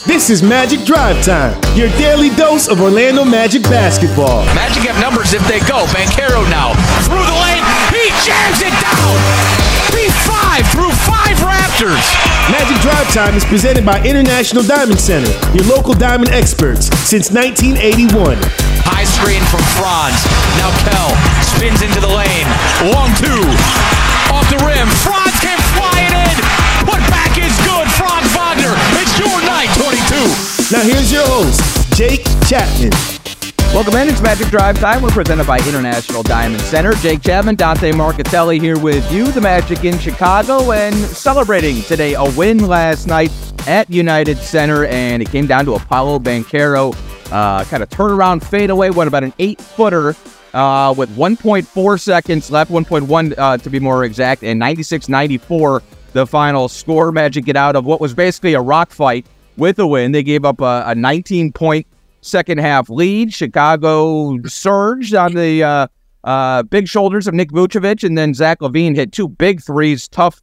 This is Magic Drive Time, your daily dose of Orlando Magic basketball. Magic have numbers if they go. Banchero now through the lane. He jams it down. P5 through five Raptors. Magic Drive Time is presented by International Diamond Center, your local diamond experts since 1981. High screen from Franz. Now Kell spins into the lane. Long two. Off the rim. Franz can fly it in. Put back is Now here's your host, Jake Chapman. Welcome in. It's Magic Drive Time. We're presented by International Diamond Center. Jake Chapman, Dante Marcatelli here with you. The Magic in Chicago and celebrating today a win last night at United Center, and it came down to Paolo Banchero. Uh, kind of turnaround fadeaway, went about an eight footer uh, with 1.4 seconds left, 1.1 uh, to be more exact, and 96 94 the final score. Magic get out of what was basically a rock fight with a win. They gave up a, a 19 point second half lead. Chicago surged on the uh, uh, big shoulders of Nick Vucevic, and then Zach LaVine hit two big threes, tough,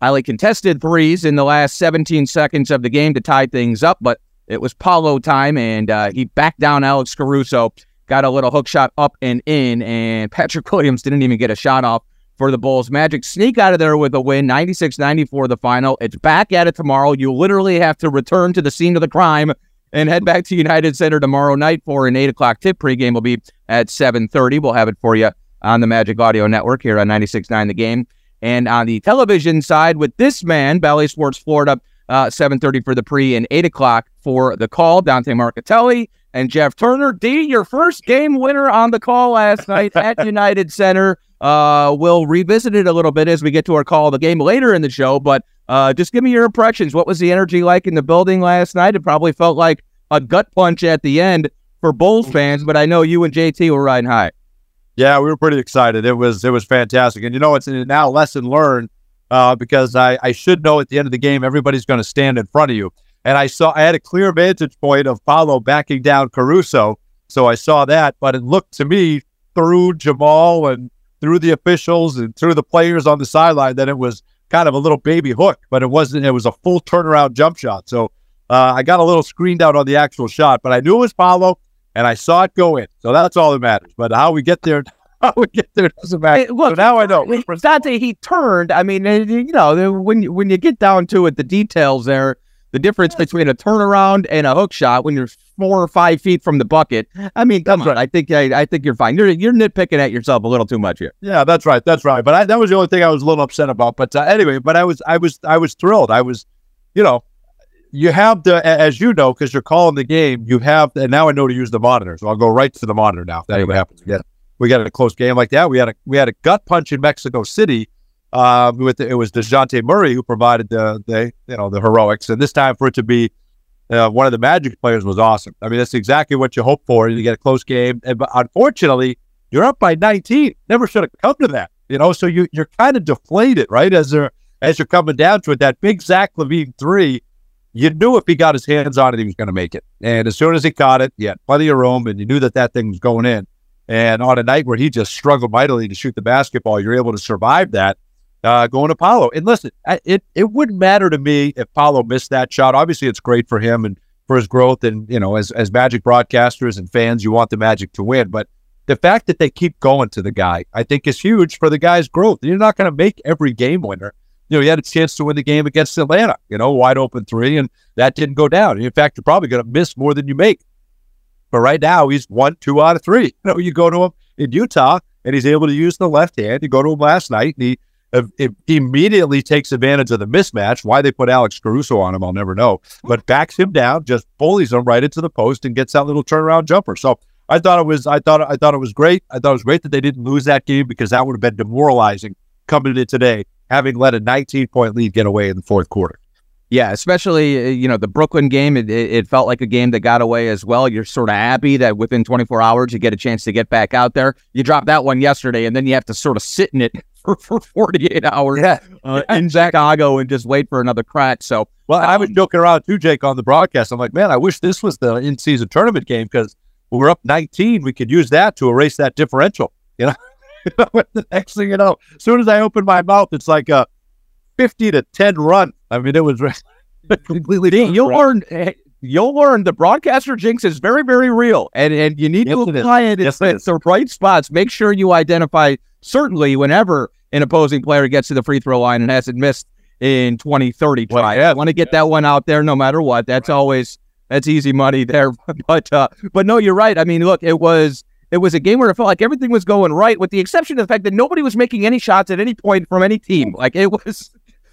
highly contested threes in the last 17 seconds of the game to tie things up. But it was Paolo time, and uh, he backed down Alex Caruso, got a little hook shot up and in, and Patrick Williams didn't even get a shot off for the Bulls. Magic sneak out of there with a win, 96 94 the final. It's back at it tomorrow. You literally have to return to the scene of the crime and head back to United Center tomorrow night for an 8 o'clock tip. Pregame will be at 7.30. We'll have it for you on the Magic Audio Network here on 96.9 The Game. And on the television side with this man, Bally Sports Florida, uh, 7.30 for the pre and 8 o'clock for the call. Dante Marcatelli and Jeff Turner. D, your first game winner on the call last night at United Center. Uh, we'll revisit it a little bit as we get to our call of the game later in the show, but uh, just give me your impressions. What was the energy like in the building last night? It probably felt like a gut punch at the end for Bulls fans, but I know you and JT were riding high. Yeah, we were pretty excited. It was it was fantastic, and you know it's now lesson learned uh, because I, I should know at the end of the game everybody's going to stand in front of you, and I saw I had a clear vantage point of Paolo backing down Caruso, so I saw that, but it looked to me through Jamahl and through the officials and through the players on the sideline that it was kind of a little baby hook, but it wasn't. It was a full turnaround jump shot. So uh, I got a little screened out on the actual shot, but I knew it was Paolo and I saw it go in. So that's all that matters. But how we get there, how we get there doesn't matter. Hey, look, so now I know. Dante, he turned. I mean, uh, you know, when you, when you get down to it, the details there, the difference between a turnaround and a hook shot when you're four or five feet from the bucket. I mean, come on. I think I, I think you're fine. You're you're nitpicking at yourself a little too much here. Yeah, that's right. That's right. But I, that was the only thing I was a little upset about. But uh, anyway, but I was I was I was thrilled. I was, you know, you have the as you know because you're calling the game. You have and now I know to use the monitor, so I'll go right to the monitor now. If that ever happens again, we got a close game like that. We had a we had a gut punch in Mexico City. Uh, with the, it was Dejounte Murray who provided the the you know the heroics, and this time for it to be uh, one of the Magic players was awesome. I mean, that's exactly what you hope for. You get a close game, and but unfortunately, you're up by 19. Never should have come to that, you know. So you you're kind of deflated, right? As they're as you're coming down to it, that big Zach LaVine three, you knew if he got his hands on it, he was going to make it. And as soon as he caught it, he had plenty of room, and you knew that that thing was going in. And on a night where he just struggled mightily to shoot the basketball, you're able to survive that uh, going to Paolo. And listen, it it wouldn't matter to me if Paolo missed that shot. Obviously, it's great for him and for his growth. And you know, as as Magic broadcasters and fans, you want the Magic to win. But the fact that they keep going to the guy, I think, is huge for the guy's growth. You're not going to make every game winner. You know, he had a chance to win the game against Atlanta. You know, wide open three, and that didn't go down. In fact, you're probably going to miss more than you make. But right now, he's one, two out of three. You know, you go to him in Utah, and he's able to use the left hand. You go to him last night, and he immediately takes advantage of the mismatch. Why they put Alex Caruso on him, I'll never know. But backs him down, just bullies him right into the post, and gets that little turnaround jumper. So I thought it was, I thought, I thought it was great. I thought it was great that they didn't lose that game because that would have been demoralizing coming into today, having let a 19 point lead get away in the fourth quarter. Yeah, especially uh, you know the Brooklyn game. It, it felt like a game that got away as well. You're sort of happy that within 24 hours you get a chance to get back out there. You dropped that one yesterday, and then you have to sort of sit in it for, for 48 hours yeah. uh, in Chicago and just wait for another crack. So, well, um, I was joking around too, Jake, on the broadcast. I'm like, man, I wish this was the in season tournament game because we're up 19, we could use that to erase that differential. You know, the next thing you know, as soon as I open my mouth, it's like a 50 to 10 run. I mean, it was completely. You'll learn. you'll learn the broadcaster jinx is very, very real, and and you need Yes, to apply it Yes, at it the right spots. Make sure you identify certainly whenever an opposing player gets to the free throw line and hasn't missed in 20, 30 Well, tries. yeah. I want to get that one out there no matter what. That's always that's easy money there. but uh, but no, you're right. I mean, look, it was it was a game where it felt like everything was going right, with the exception of the fact that nobody was making any shots at any point from any team. Like it was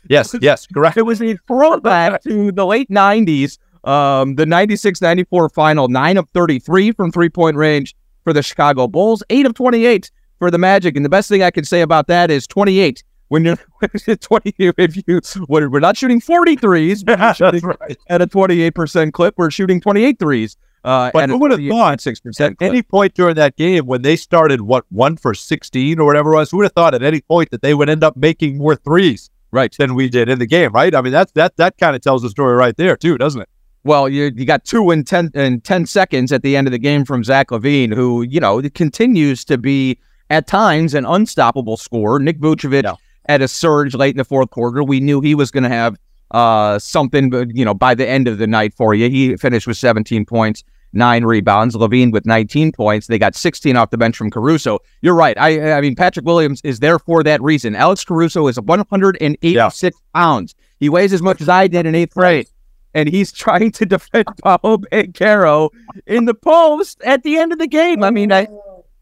Yes, yes, correct. it was a throwback to the late 90s, um, the 96 94 final, 9 of 33 from three point range for the Chicago Bulls, 8 of 28 for the Magic. And the best thing I can say about that is 28. When you're 20, if you, we're not shooting 43s, but we're shooting right. at a 28% clip, we're shooting 28 threes. Uh, But who would have thought 6% at any point during that game when they started what one for sixteen or whatever it was, who would have thought at any point that they would end up making more threes right. than we did in the game, right? I mean, that's that that kind of tells the story right there too, doesn't it? Well, you you got two in ten in ten seconds at the end of the game from Zach LaVine, who you know continues to be at times an unstoppable scorer. Nick Vucevic had a surge late in the fourth quarter. We knew he was going to have uh, something, but you know by the end of the night for you, he finished with 17 points, nine rebounds. LaVine with 19 points. They got 16 off the bench from Caruso. You're right. I I mean Patrick Williams is there for that reason. Alex Caruso is 186 pounds. He weighs as much as I did in eighth grade and he's trying to defend Paolo Banchero in the post at the end of the game. I mean, I,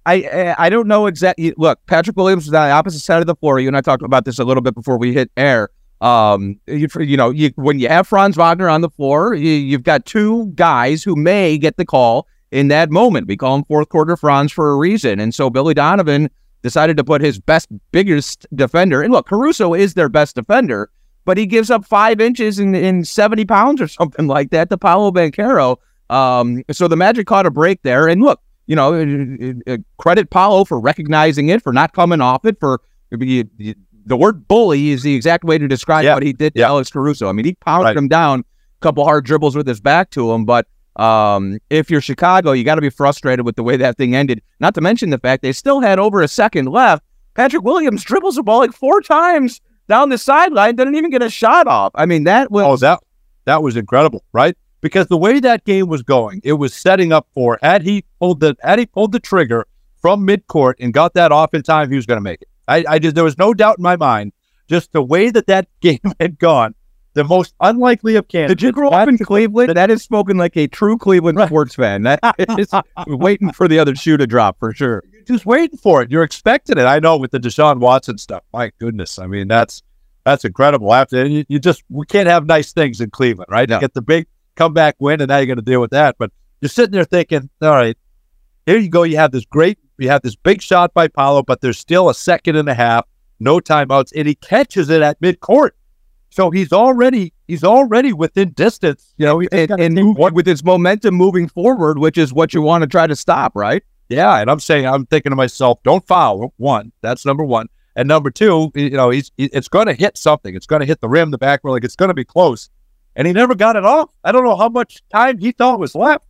I, I don't know exactly. Look, Patrick Williams was on the opposite side of the floor. You and I talked about this a little bit before we hit air. Um, you, you know, you, when you have Franz Wagner on the floor, you, you've got two guys who may get the call in that moment. We call him fourth quarter Franz for a reason, and so Billy Donovan decided to put his best, biggest defender. And look, Caruso is their best defender, but he gives up five inches in, in 70 pounds or something like that to Paolo Banchero. Um, so the Magic caught a break there. And look, you know, credit Paolo for recognizing it, for not coming off it, for the word bully is the exact way to describe Yeah. what he did to Yeah. Alex Caruso. I mean, he pounded Right. him down, a couple hard dribbles with his back to him, but um, if you're Chicago, you got to be frustrated with the way that thing ended. Not to mention the fact they still had over a second left. Patrick Williams dribbles the ball like four times down the sideline, didn't even get a shot off. I mean, that was Oh, that that was incredible, right? Because the way that game was going, it was setting up for had he pulled the had he pulled the trigger from midcourt and got that off in time, he was going to make it. I, I just there was no doubt in my mind, just the way that that game had gone. The most unlikely of candidates. Did you grow up in Cleveland? That is spoken like a true Cleveland sports fan. That is waiting for the other shoe to drop for sure. You're just waiting for it. You're expecting it. I know with the Deshaun Watson stuff. My goodness. I mean, that's that's incredible. After you, you just we can't have nice things in Cleveland, right? No. You get the big comeback win, and now you're going to deal with that. But you're sitting there thinking, all right, here you go. You have this great, you have this big shot by Paolo, but there's still a second and a half, no timeouts, and he catches it at midcourt. So he's already he's already within distance. You know, And, and with his momentum moving forward, which is what you want to try to stop, right? Yeah, and I'm saying I'm thinking to myself, don't foul. One, that's number one, and number two, you know, he's he- it's going to hit something. It's going to hit the rim, the back like it's going to be close, and he never got it off. I don't know how much time he thought was left,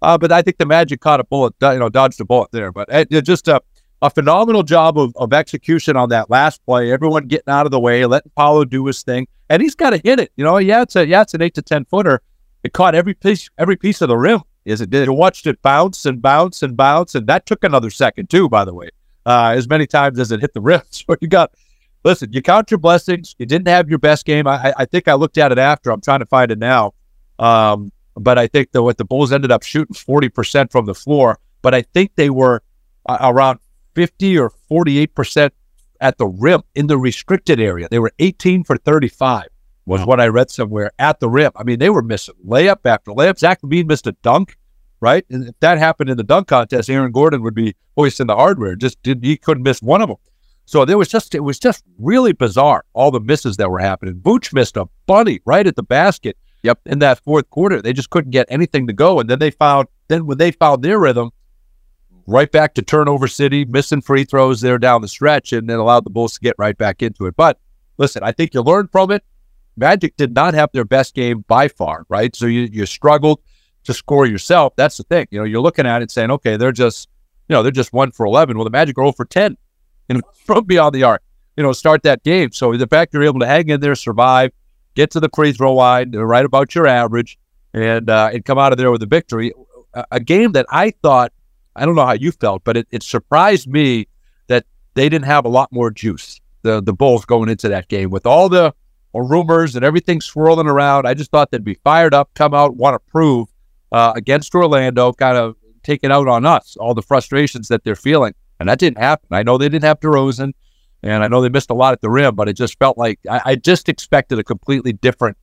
uh, but I think the Magic caught a bullet, you know, dodged a bullet there. But it just a a phenomenal job of, of execution on that last play. Everyone getting out of the way, letting Paolo do his thing, and he's got to hit it. You know, yeah, it's a yeah, it's an eight to ten footer. It caught every piece every piece of the rim. Yes, it did. You watched it bounce and bounce and bounce, and that took another second too, by the way, uh, as many times as it hit the rim. So you got, listen, you count your blessings. You didn't have your best game. I, I- think I looked at it after. I'm trying to find it now, um, but I think that what the Bulls ended up shooting 40 percent from the floor, but I think they were uh, around 50 or 48 percent at the rim in the restricted area. They were 18 for 35 was what I read somewhere at the rim. I mean, they were missing layup after layup. Zach LaVine missed a dunk, right? And if that happened in the dunk contest, Aaron Gordon would be hoisting the hardware. Just did he couldn't miss one of them. So there was just it was just really bizarre all the misses that were happening. Booch missed a bunny right at the basket. Yep. In that fourth quarter, they just couldn't get anything to go, and then they found then when they found their rhythm, right back to turnover city, missing free throws there down the stretch, and then allowed the Bulls to get right back into it. But listen, I think you learned from it. Magic did not have their best game by far, right? So you you struggled to score yourself. That's the thing. You know, you're looking at it saying, okay, they're just, you know, they're just one for eleven. Well, the Magic are 0 for ten, you know, from beyond the arc. You know, start that game. So the fact you're able to hang in there, survive, get to the free throw line, right about your average, and uh, and come out of there with a victory. A, a game that I thought, I don't know how you felt, but it, it surprised me that they didn't have a lot more juice. The the Bulls going into that game with all the rumors and everything swirling around. I just thought they'd be fired up, come out, want to prove uh, against Orlando, kind of take it out on us, all the frustrations that they're feeling. And that didn't happen. I know they didn't have DeRozan, and I know they missed a lot at the rim, but it just felt like I, I just expected a completely different,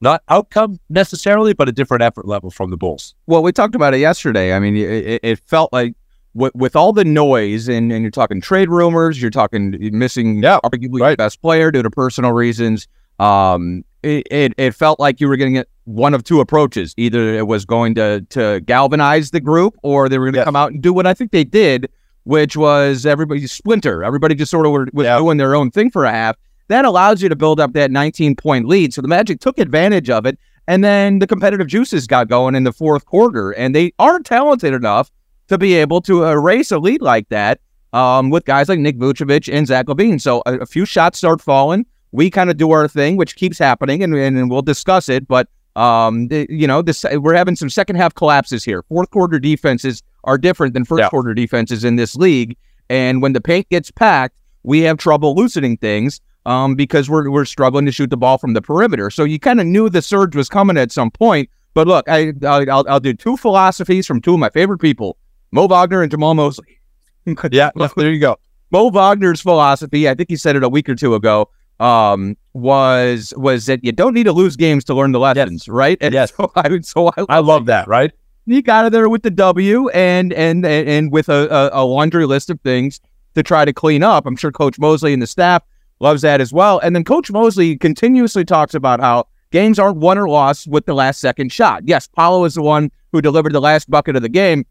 not outcome necessarily, but a different effort level from the Bulls. Well, we talked about it yesterday. I mean, it, it felt like with, with all the noise, and, and you're talking trade rumors, you're talking missing yeah, arguably right. the best player due to personal reasons. Um, it, it, it felt like you were getting one of two approaches. Either it was going to to galvanize the group, or they were going to Yes. come out and do what I think they did, which was everybody splinter. Everybody just sort of were, was Yeah. doing their own thing for a half. That allows you to build up that 19 point lead. So the Magic took advantage of it, and then the competitive juices got going in the fourth quarter, and they aren't talented enough to be able to erase a lead like that um, with guys like Nick Vucevic and Zach LaVine. So a, a few shots start falling. We kind of do our thing, which keeps happening, and, and, and we'll discuss it. But um, you know, this we're having some second half collapses here. Fourth quarter defenses are different than first Yeah. quarter defenses in this league, and when the paint gets packed, we have trouble loosening things um, because we're we're struggling to shoot the ball from the perimeter. So you kind of knew the surge was coming at some point. But look, I I'll, I'll, I'll do two philosophies from two of my favorite people, Mo Wagner and Jamahl Mosley. Yeah, there you go. Mo Wagner's philosophy, I think he said it a week or two ago, um, was was that you don't need to lose games to learn the lessons, right? And Yes. So I, so I, I love that, right? he got out there with the W and and and, with a, a, a laundry list of things to try to clean up. I'm sure Coach Mosley and the staff loves that as well. And then Coach Mosley continuously talks about how games aren't won or lost with the last second shot. Yes, Paolo is the one who delivered the last bucket of the game,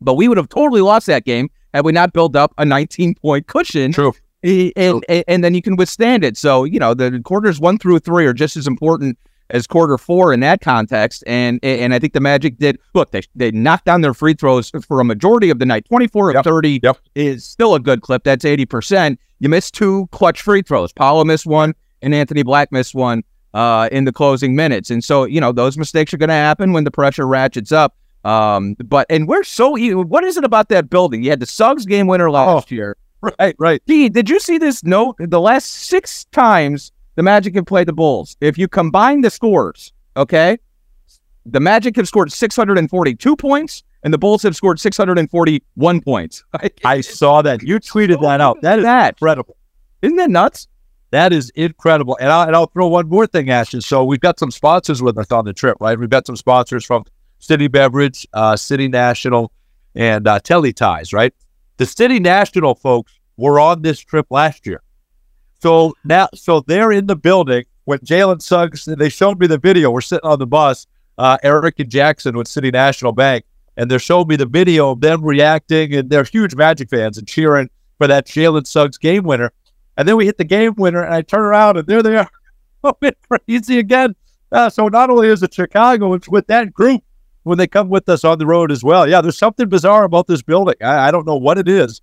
but we would have totally lost that game had we not built up a 19 point cushion True. Eh, and, and and then you can withstand it. So you know the quarters one through three are just as important as quarter four in that context. And and I think the Magic did look they they knocked down their free throws for a majority of the night. Twenty four of thirty Yep. is still a good clip. That's eighty percent. You missed two clutch free throws. Paolo missed one, and Anthony Black missed one uh, in the closing minutes. And so you know those mistakes are going to happen when the pressure ratchets up. Um, but and we're so what is it about that building? You had the Suggs game winner last year. Right, right. Gee, did you see this note? The last six times the Magic have played the Bulls, if you combine the scores, okay, the Magic have scored 642 points and the Bulls have scored 641 points. I saw that. You tweeted that out. That is that. incredible. Isn't that nuts? That is incredible. And I'll, and I'll throw one more thing, Ashton. So we've got some sponsors with us on the trip, right? We've got some sponsors from City Beverage, uh, City National, and uh, Teleties, right? The City National folks were on this trip last year. So now, so they're in the building when Jalen Suggs, they showed me the video. We're sitting on the bus, uh, Eric and Jackson with City National Bank, and they're showing me the video of them reacting, and they're huge Magic fans and cheering for that Jalen Suggs game winner. And then we hit the game winner, and I turn around, and there they are, going crazy again. Uh, so not only is it Chicago, it's with that group when they come with us on the road as well. Yeah, there's something bizarre about this building. I, I don't know what it is,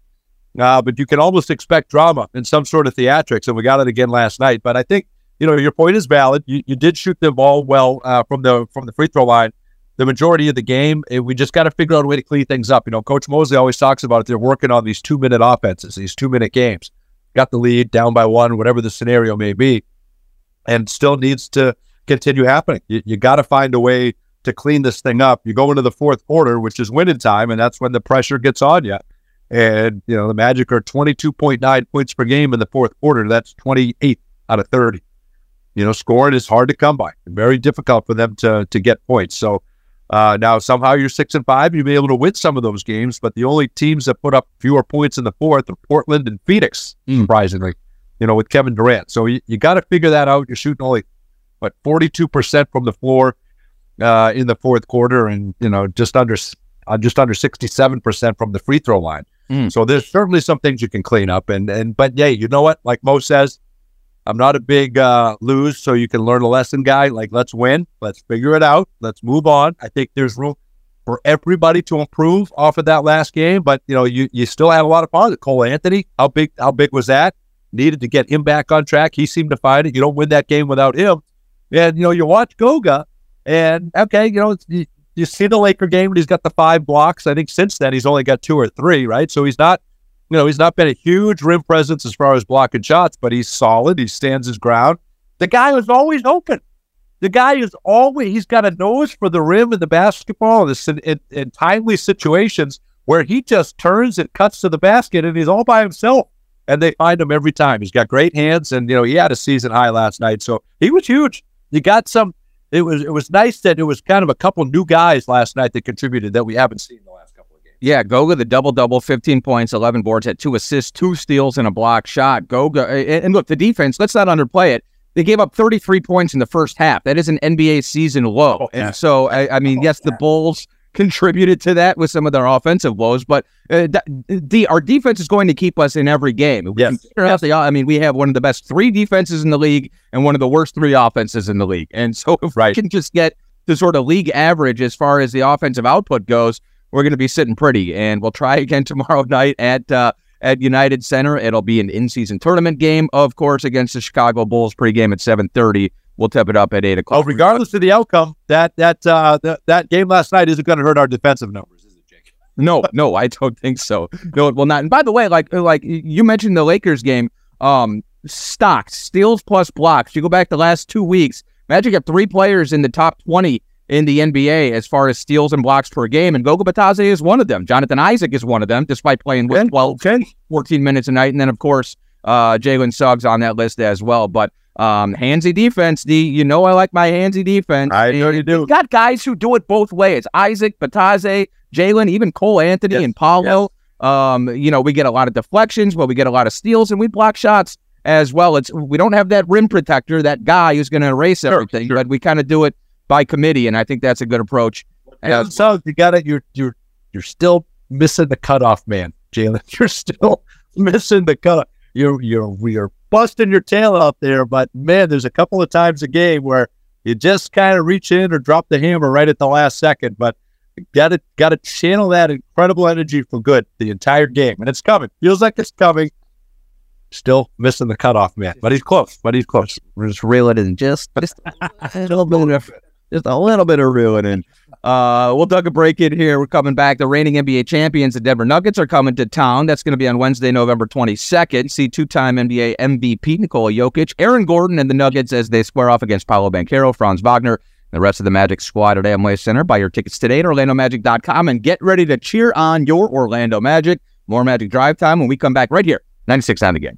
uh, but you can almost expect drama and some sort of theatrics, and we got it again last night. But I think you know your point is valid. You, you did shoot the ball well uh, from the from the free throw line. The majority of the game, and we just got to figure out a way to clean things up. You know, Coach Mosley always talks about it. They're working on these two minute offenses, these two minute games. Got the lead, down by one, whatever the scenario may be, and still needs to continue happening. You, you got to find a way to clean this thing up. You go into the fourth quarter, which is winning time, and that's when the pressure gets on you. And you know the Magic are twenty two point nine points per game in the fourth quarter. That's twenty eight out of thirty. You know, scoring is hard to come by. Very difficult for them to to get points. So uh, now somehow you're six and five. You'll be able to win some of those games, but the only teams that put up fewer points in the fourth are Portland and Phoenix. Mm. Surprisingly, you know, with Kevin Durant. So you, you got to figure that out. You're shooting only but forty two percent from the floor uh, in the fourth quarter, and you know just under uh, just under sixty seven percent from the free throw line. Mm. So there's certainly some things you can clean up, and and but yeah, you know what? Like Mo says, I'm not a big uh, lose, so you can learn a lesson guy. Like let's win, let's figure it out, let's move on. I think there's room for everybody to improve off of that last game, but you know you you still had a lot of positive. Cole Anthony, how big how big was that? Needed to get him back on track. He seemed to find it. You don't win that game without him. And you know you watch Goga, And okay, you know, you, you see the Laker game and he's got the five blocks. I think since then he's only got two or three, right? So he's not, you know, he's not been a huge rim presence as far as blocking shots, but he's solid. He stands his ground. The guy is always open. The guy is always, he's got a nose for the rim and the basketball in, in, in timely situations where he just turns and cuts to the basket and he's all by himself. And they find him every time. He's got great hands, and you know he had a season high last night, so he was huge. You got some. It was it was nice that it was kind of a couple new guys last night that contributed that we haven't seen in the last couple of games. Yeah, Goga the double double, fifteen points, eleven boards, had two assists, two steals, and a block shot. Goga and look the defense. Let's not underplay it. They gave up 33 points in the first half. That is an NBA season low. Oh, yeah. And so, I, I mean, oh, yes, the Bulls contributed to that with some of their offensive woes. But uh, the our defense is going to keep us in every game. Yes. The, I mean, we have one of the best three defenses in the league and one of the worst three offenses in the league. And so if right. we can just get the sort of league average as far as the offensive output goes, we're going to be sitting pretty. And we'll try again tomorrow night at. Uh, at United Center, it'll be an in-season tournament game, of course, against the Chicago Bulls pregame at 7:30 we'll tip it up at eight o'clock. Oh, regardless of the outcome, that that uh, that, that game last night isn't going to hurt our defensive numbers, is it, Jake? no, no, I don't think so. No, it will not. And by the way, like like you mentioned the Lakers game, um, stocked steals plus blocks. You go back the last two weeks, Magic have three players in the top twenty in the NBA as far as steals and blocks per game, and Goga Bitadze is one of them. Jonathan Isaac is one of them, despite playing with 12, 14 minutes a night, and then of course uh, Jalen Suggs on that list as well. But um, handsy defense, D. You know I like my handsy defense. I know you do. got guys who do it both ways. Isaac, Bitadze, Jalen, even Cole Anthony yes. and Paolo. Yes. Um, you know, we get a lot of deflections, but we get a lot of steals and we block shots as well. It's we don't have that rim protector, that guy who's going to erase sure, everything, sure. but we kind of do it by committee, and I think that's a good approach. And so you got it. You're you're you're still missing the cutoff, man, Jalen. You're still missing the cutoff. You're you're you're busting your tail out there. But man, there's a couple of times a game where you just kind of reach in or drop the hammer right at the last second. But got to got to channel that incredible energy for good the entire game, and it's coming. Feels like it's coming. Still missing the cutoff, man. But he's close. But he's close. We're just reeling in just just a little bit of just a little bit of in. Uh, we'll take a break in here. We're coming back. The reigning NBA champions, the Denver Nuggets, are coming to town. That's going to be on Wednesday, November 22nd. See two-time NBA MVP Nikola Jokic, Aaron Gordon, and the Nuggets as they square off against Paolo Banchero, Franz Wagner, and the rest of the Magic squad at Amway Center. Buy your tickets today at OrlandoMagic.com and get ready to cheer on your Orlando Magic. More Magic Drive Time when we come back right here, 96 on the game.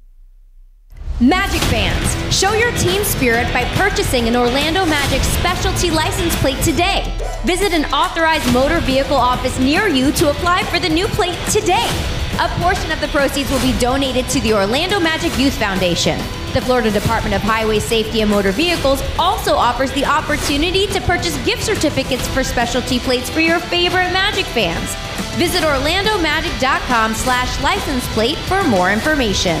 Magic fans, show your team spirit by purchasing an Orlando Magic specialty license plate today. Visit an authorized motor vehicle office near you to apply for the new plate today. A portion of the proceeds will be donated to the Orlando Magic Youth Foundation. The Florida Department of Highway Safety and Motor Vehicles also offers the opportunity to purchase gift certificates for specialty plates for your favorite Magic fans. Visit orlandomagic.com slash license plate for more information.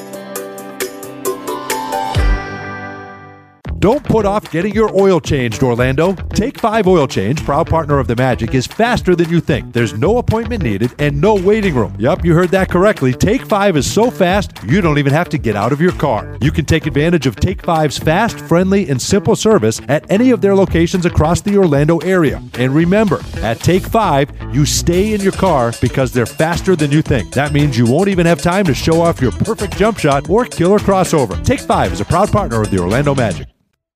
Don't put off getting your oil changed, Orlando. Take 5 Oil Change, proud partner of the Magic, is faster than you think. There's no appointment needed and no waiting room. Yep, you heard that correctly. Take 5 is so fast, you don't even have to get out of your car. You can take advantage of Take 5's fast, friendly, and simple service at any of their locations across the Orlando area. And remember, at Take 5, you stay in your car because they're faster than you think. That means you won't even have time to show off your perfect jump shot or killer crossover. Take 5 is a proud partner of the Orlando Magic.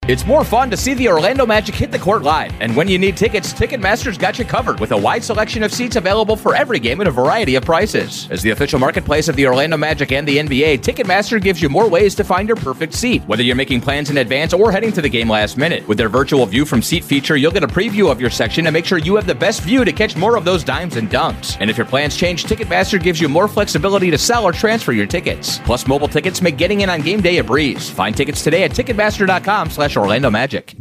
It's more fun to see the Orlando Magic hit the court live. And when you need tickets, Ticketmaster's got you covered with a wide selection of seats available for every game at a variety of prices. As the official marketplace of the Orlando Magic and the NBA, Ticketmaster gives you more ways to find your perfect seat, whether you're making plans in advance or heading to the game last minute. With their virtual view from seat feature, you'll get a preview of your section and make sure you have the best view to catch more of those dimes and dunks. And if your plans change, Ticketmaster gives you more flexibility to sell or transfer your tickets. Plus, mobile tickets make getting in on game day a breeze. Find tickets today at Ticketmaster.com slash Orlando Magic.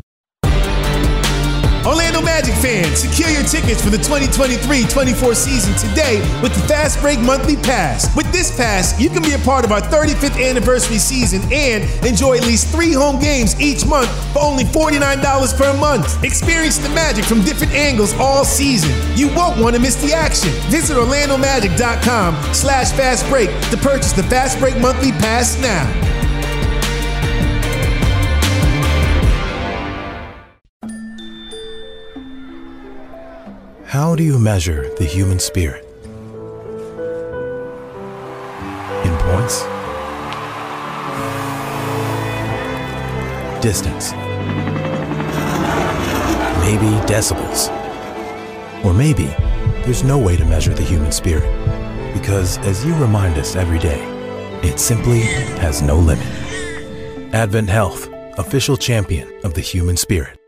Orlando Magic fans, secure your tickets for the 2023-24 season today with the Fast Break Monthly Pass. With this pass, you can be a part of our 35th anniversary season and enjoy at least three home games each month for only $49 per month. Experience the magic from different angles all season. You won't want to miss the action. Visit OrlandoMagic.com slash Fast Break to purchase the Fast Break Monthly Pass now. How do you measure the human spirit? In points? Distance? Maybe decibels? Or maybe there's no way to measure the human spirit because, as you remind us every day, it simply has no limit. Advent Health, official champion of the human spirit.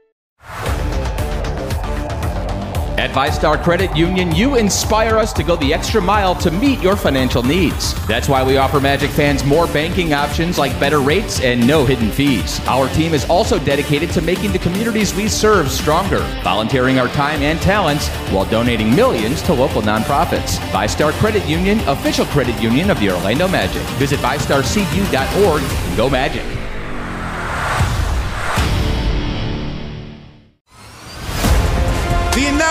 At VyStar Credit Union, you inspire us to go the extra mile to meet your financial needs. That's why we offer Magic fans more banking options like better rates and no hidden fees. Our team is also dedicated to making the communities we serve stronger, volunteering our time and talents while donating millions to local nonprofits. VyStar Credit Union, official credit union of the Orlando Magic. Visit vystarcu.org and go Magic.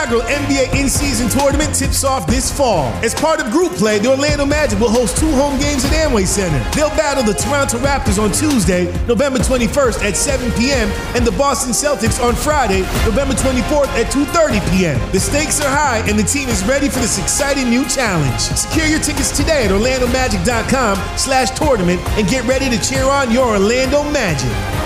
Inaugural NBA in-season tournament tips off this fall. As part of group play, the Orlando Magic will host two home games at Amway Center. They'll battle the Toronto Raptors on Tuesday, November 21st at 7 p.m., and the Boston Celtics on Friday, November 24th at 2:30 p.m. The stakes are high, and the team is ready for this exciting new challenge. Secure your tickets today at OrlandoMagic.com/tournament and get ready to cheer on your Orlando Magic.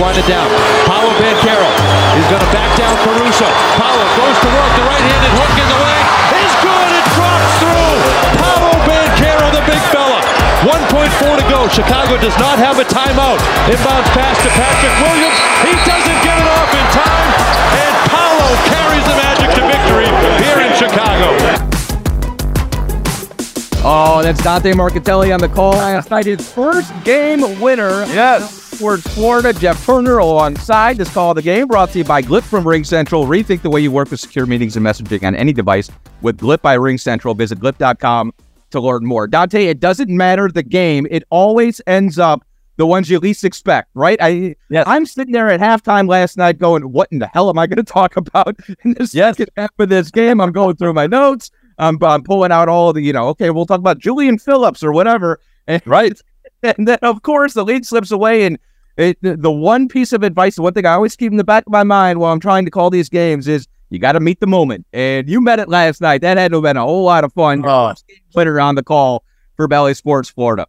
Clock it down. Paolo Banchero is going to back down Caruso. Paolo goes to work. The right-handed hook is away. Is good. It drops through. Paolo Banchero, the big fella. 1.4 to go. Chicago does not have a timeout. Inbounds pass to Patrick Williams. He doesn't get it off in time. And Paolo carries the Magic to victory here in Chicago. Oh, that's Dante Marcatelli on the call last night. His first game winner. Yes. Towards Florida, Jeff Turner alongside this call of the game brought to you by Glip from Ring Central. Rethink the way you work with secure meetings and messaging on any device with Glip by Ring Central. Visit glip.com to learn more. Dante, it doesn't matter the game. It always ends up the ones you least expect, right? I Yes. I'm sitting there at halftime last night going, what in the hell am I going to talk about in this Yes. second half of this game? I'm going through my notes. I'm, I'm pulling out all the, you know, okay, we'll talk about Julian Phillips or whatever. And, Right. and then, of course, the lead slips away. And it, the, the one piece of advice, the one thing I always keep in the back of my mind while I'm trying to call these games is you got to meet the moment. And you met it last night. That had to have been a whole lot of fun. Oh. Twitter on the call for Belly Sports Florida.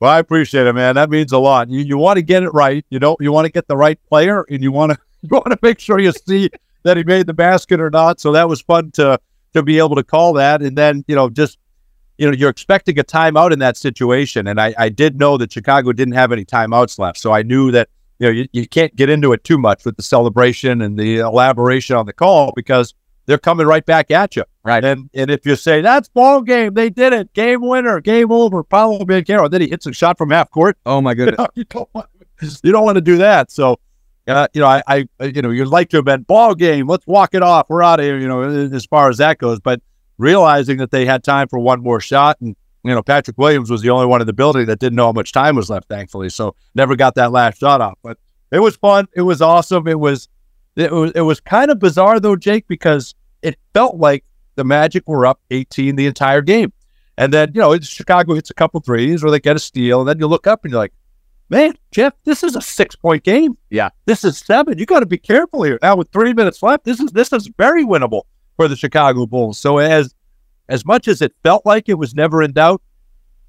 Well, I appreciate it, man. That means a lot. You you want to get it right. You know, you want to get the right player, and you want to you want to make sure you see that he made the basket or not. So that was fun to to be able to call that, and then you know just you know you're expecting a timeout in that situation, and I I did know that Chicago didn't have any timeouts left, so I knew that you know you, you can't get into it too much with the celebration and the elaboration on the call because they're coming right back at you. Right. And and if you say that's ball game, they did it, game winner, game over, Paolo Banchero, then he hits a shot from half court. Oh, my goodness. you don't want you don't want to do that. So, uh, you know, I, I you know you'd like to have been ball game. Let's walk it off. We're out of here. You know, as far as that goes. But realizing that they had time for one more shot, and you know, Patrick Williams was the only one in the building that didn't know how much time was left. Thankfully, so never got that last shot off. But it was fun. It was awesome. It was it was it was kind of bizarre though, Jake, because it felt like the Magic were up 18 the entire game. And then, you know, Chicago hits a couple threes or they get a steal. And then you look up and you're like, man, Jeff, this is a six point game. Yeah. This is seven. You got to be careful here. Now with three minutes left, this is this is very winnable for the Chicago Bulls. So as as much as it felt like it was never in doubt,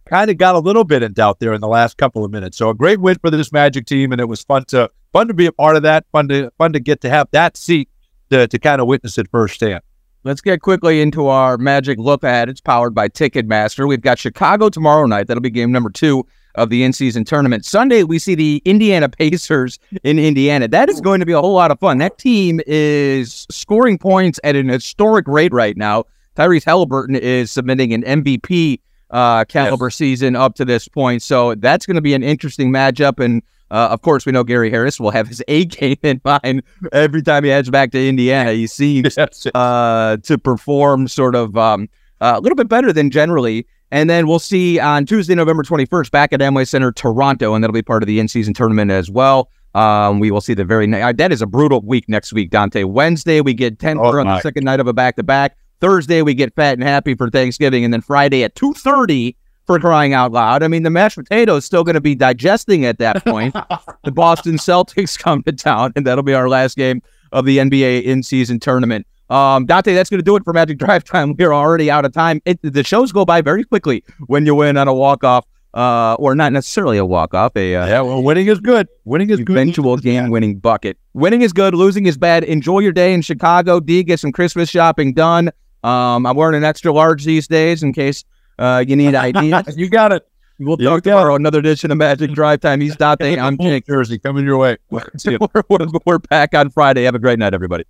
kind of got a little bit in doubt there in the last couple of minutes. So a great win for this Magic team, and it was fun to fun to be a part of that. Fun to fun to get to have that seat to to kind of witness it firsthand. Let's get quickly into our Magic look ahead. It's powered by Ticketmaster. We've got Chicago tomorrow night. That'll be game number two of the in-season tournament. Sunday, we see the Indiana Pacers in Indiana. That is going to be a whole lot of fun. That team is scoring points at an historic rate right now. Tyrese Halliburton is submitting an MVP uh, caliber season up to this point. So that's going to be an interesting matchup. And Uh, of course, we know Gary Harris will have his A game in mind every time he heads back to Indiana. He seems uh, to perform sort of um, a little bit better than generally. And then we'll see on Tuesday, November 21st, back at Amway Center, Toronto, and that'll be part of the in season tournament as well. Um, we will see the very night. That is a brutal week next week, Dante. Wednesday, we get 10 Oh, on the second night of a back to back. Thursday, we get fat and happy for Thanksgiving. And then Friday at 2.30 for crying out loud. I mean, the mashed potato is still going to be digesting at that point. the Boston Celtics come to town, and that'll be our last game of the NBA in season tournament. Um, Dante, that's going to do it for Magic Drive Time. We're already out of time. It, the shows go by very quickly when you win on a walk off, uh, or not necessarily a walk off, a uh, Yeah, well, winning is good. Winning is good. eventual game winning bucket. Winning is good, losing is bad. Enjoy your day in Chicago. D, get some Christmas shopping done. Um, I'm wearing an extra large these days in case uh, you need ideas. You got it. We'll talk it. tomorrow. Another edition of Magic Drive Time. He's Dante. I'm Jake. Jersey coming your way. We're, we're back on Friday. Have a great night, everybody.